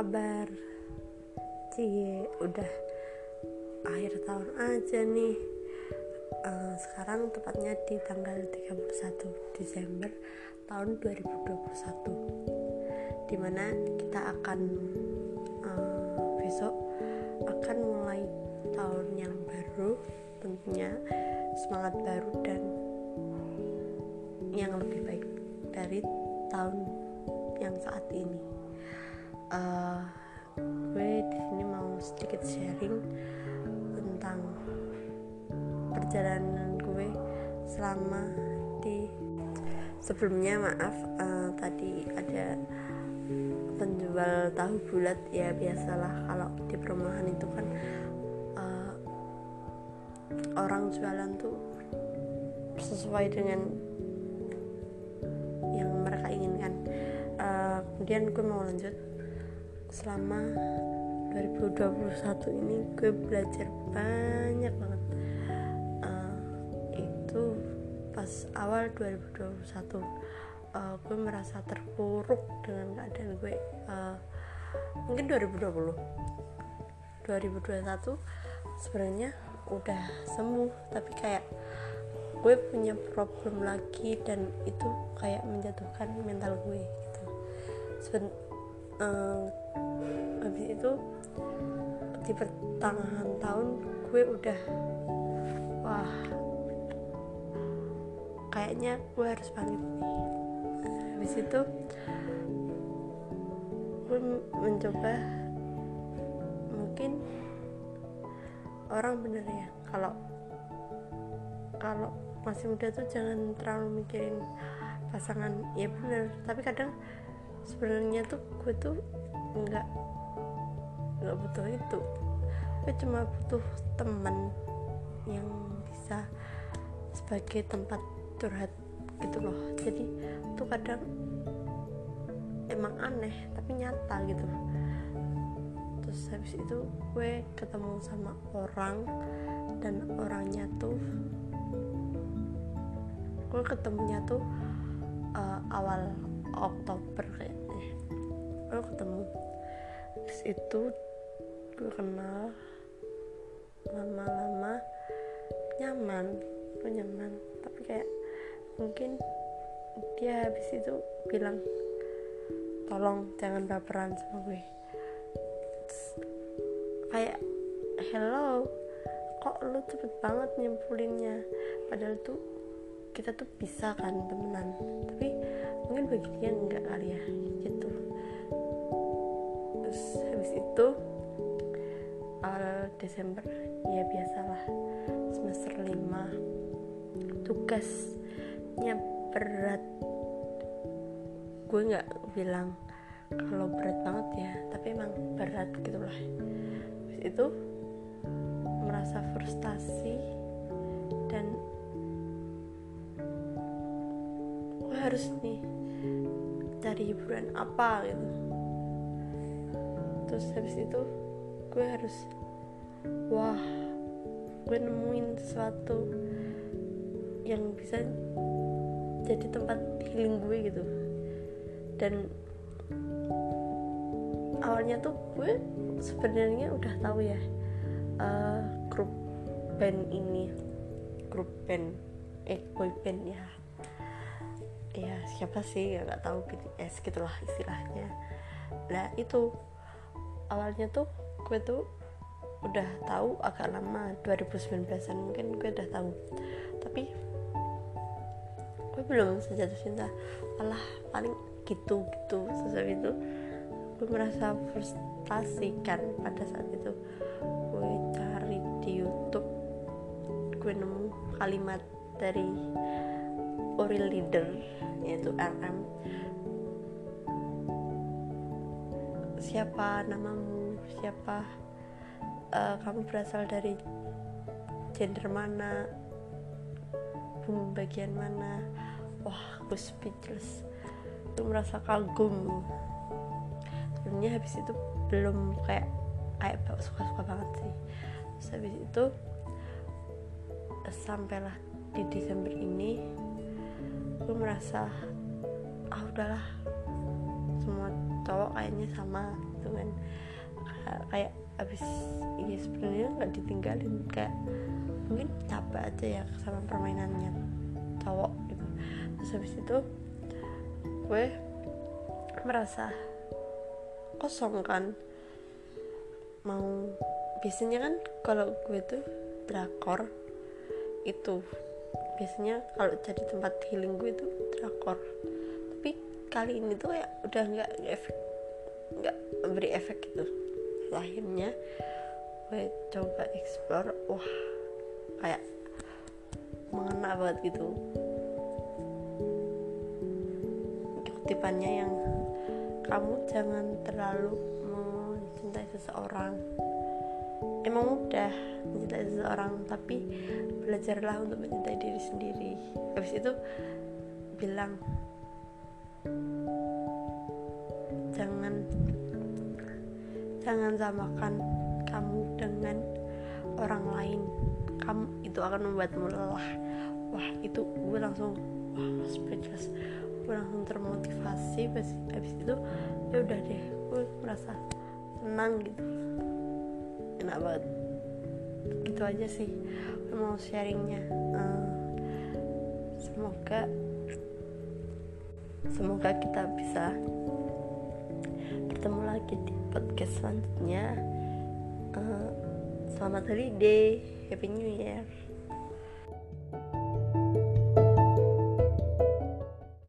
kabar? Cie, udah akhir tahun aja nih uh, Sekarang tepatnya di tanggal 31 Desember tahun 2021 Di mana kita akan uh, besok akan mulai tahun yang baru Tentunya semangat baru dan yang lebih baik dari tahun yang saat ini uh, gue di sini mau sedikit sharing tentang perjalanan gue selama di sebelumnya maaf uh, tadi ada penjual tahu bulat. Ya biasalah kalau di perumahan itu kan uh, orang jualan tuh sesuai dengan yang mereka inginkan. Uh, kemudian gue mau lanjut selama 2021 ini gue belajar banyak banget. Uh, itu pas awal 2021 uh, gue merasa terpuruk dengan keadaan gue. Uh, mungkin 2020 2021 sebenarnya udah sembuh tapi kayak gue punya problem lagi dan itu kayak menjatuhkan mental gue gitu uh, habis itu di pertengahan tahun gue udah wah kayaknya gue harus bangkit nih. Habis itu gue mencoba mungkin orang bener ya kalau kalau masih muda tuh jangan terlalu mikirin pasangan ya bener tapi kadang sebenarnya tuh gue tuh nggak nggak butuh itu. Gue cuma butuh teman yang bisa sebagai tempat curhat gitu loh. Jadi tuh kadang emang aneh tapi nyata gitu. Terus habis itu gue ketemu sama orang dan orangnya tuh gue ketemunya tuh uh, awal Oktober kayaknya gue ketemu. Terus itu gue kenal lama-lama nyaman gue nyaman. Tapi kayak mungkin dia habis itu bilang tolong jangan baperan sama gue. Terus, kayak hello kok lu cepet banget nyimpulinnya padahal tuh kita tuh bisa kan temenan. Tapi mungkin bagi dia enggak kali ya gitu. Terus habis itu awal Desember ya biasalah semester 5 tugasnya berat. Gue nggak bilang kalau berat banget ya tapi emang berat gitu lah habis itu merasa frustasi dan harus nih cari hiburan apa gitu. Terus habis itu gue harus wah gue nemuin sesuatu yang bisa jadi tempat healing gue gitu. Dan awalnya tuh gue sebenarnya udah tahu ya uh, grup band ini grup band eh boy band ya siapa sih ya nggak tahu BTS gitulah istilahnya. Nah itu awalnya tuh gue tuh udah tahu agak lama 2019an mungkin gue udah tahu. Tapi gue belum sejatuh cinta. Malah paling gitu gitu sesuatu itu gue merasa frustasi kan pada saat itu. Gue cari di YouTube gue nemu kalimat dari Ori Leader yaitu RM siapa namamu? Siapa uh, kamu berasal dari gender mana? Bumi bagian mana? Wah aku speechless. Itu merasa kagum. Sebenarnya habis itu belum kayak kayak suka-suka banget sih. Terus habis itu sampailah di Desember ini gue merasa ah udahlah. Semua cowok kayaknya sama gitu kan. Kayak abis ini sebenarnya nggak ditinggalin kayak mungkin capek aja ya sama permainannya cowok gitu. Terus habis itu gue merasa kosong kan. Mau biasanya kan kalau gue tuh drakor itu biasanya kalau jadi tempat healing gue itu drakor. Tapi kali ini tuh kayak udah nggak efek nggak beri efek gitu. Akhirnya gue coba explore wah kayak mengena banget gitu. Kutipannya yang kamu jangan terlalu mencintai seseorang emang mudah mencintai seseorang tapi belajarlah untuk mencintai diri sendiri. Habis itu bilang jangan jangan samakan kamu dengan orang lain. Kamu itu akan membuatmu lelah. Wah itu gue langsung wah speechless gue langsung termotivasi habis, habis itu ya udah deh gue merasa tenang gitu enak banget. Gitu aja sih mau sharingnya. Uh, semoga semoga kita bisa bertemu lagi di podcast selanjutnya. Uh, selamat holiday happy new year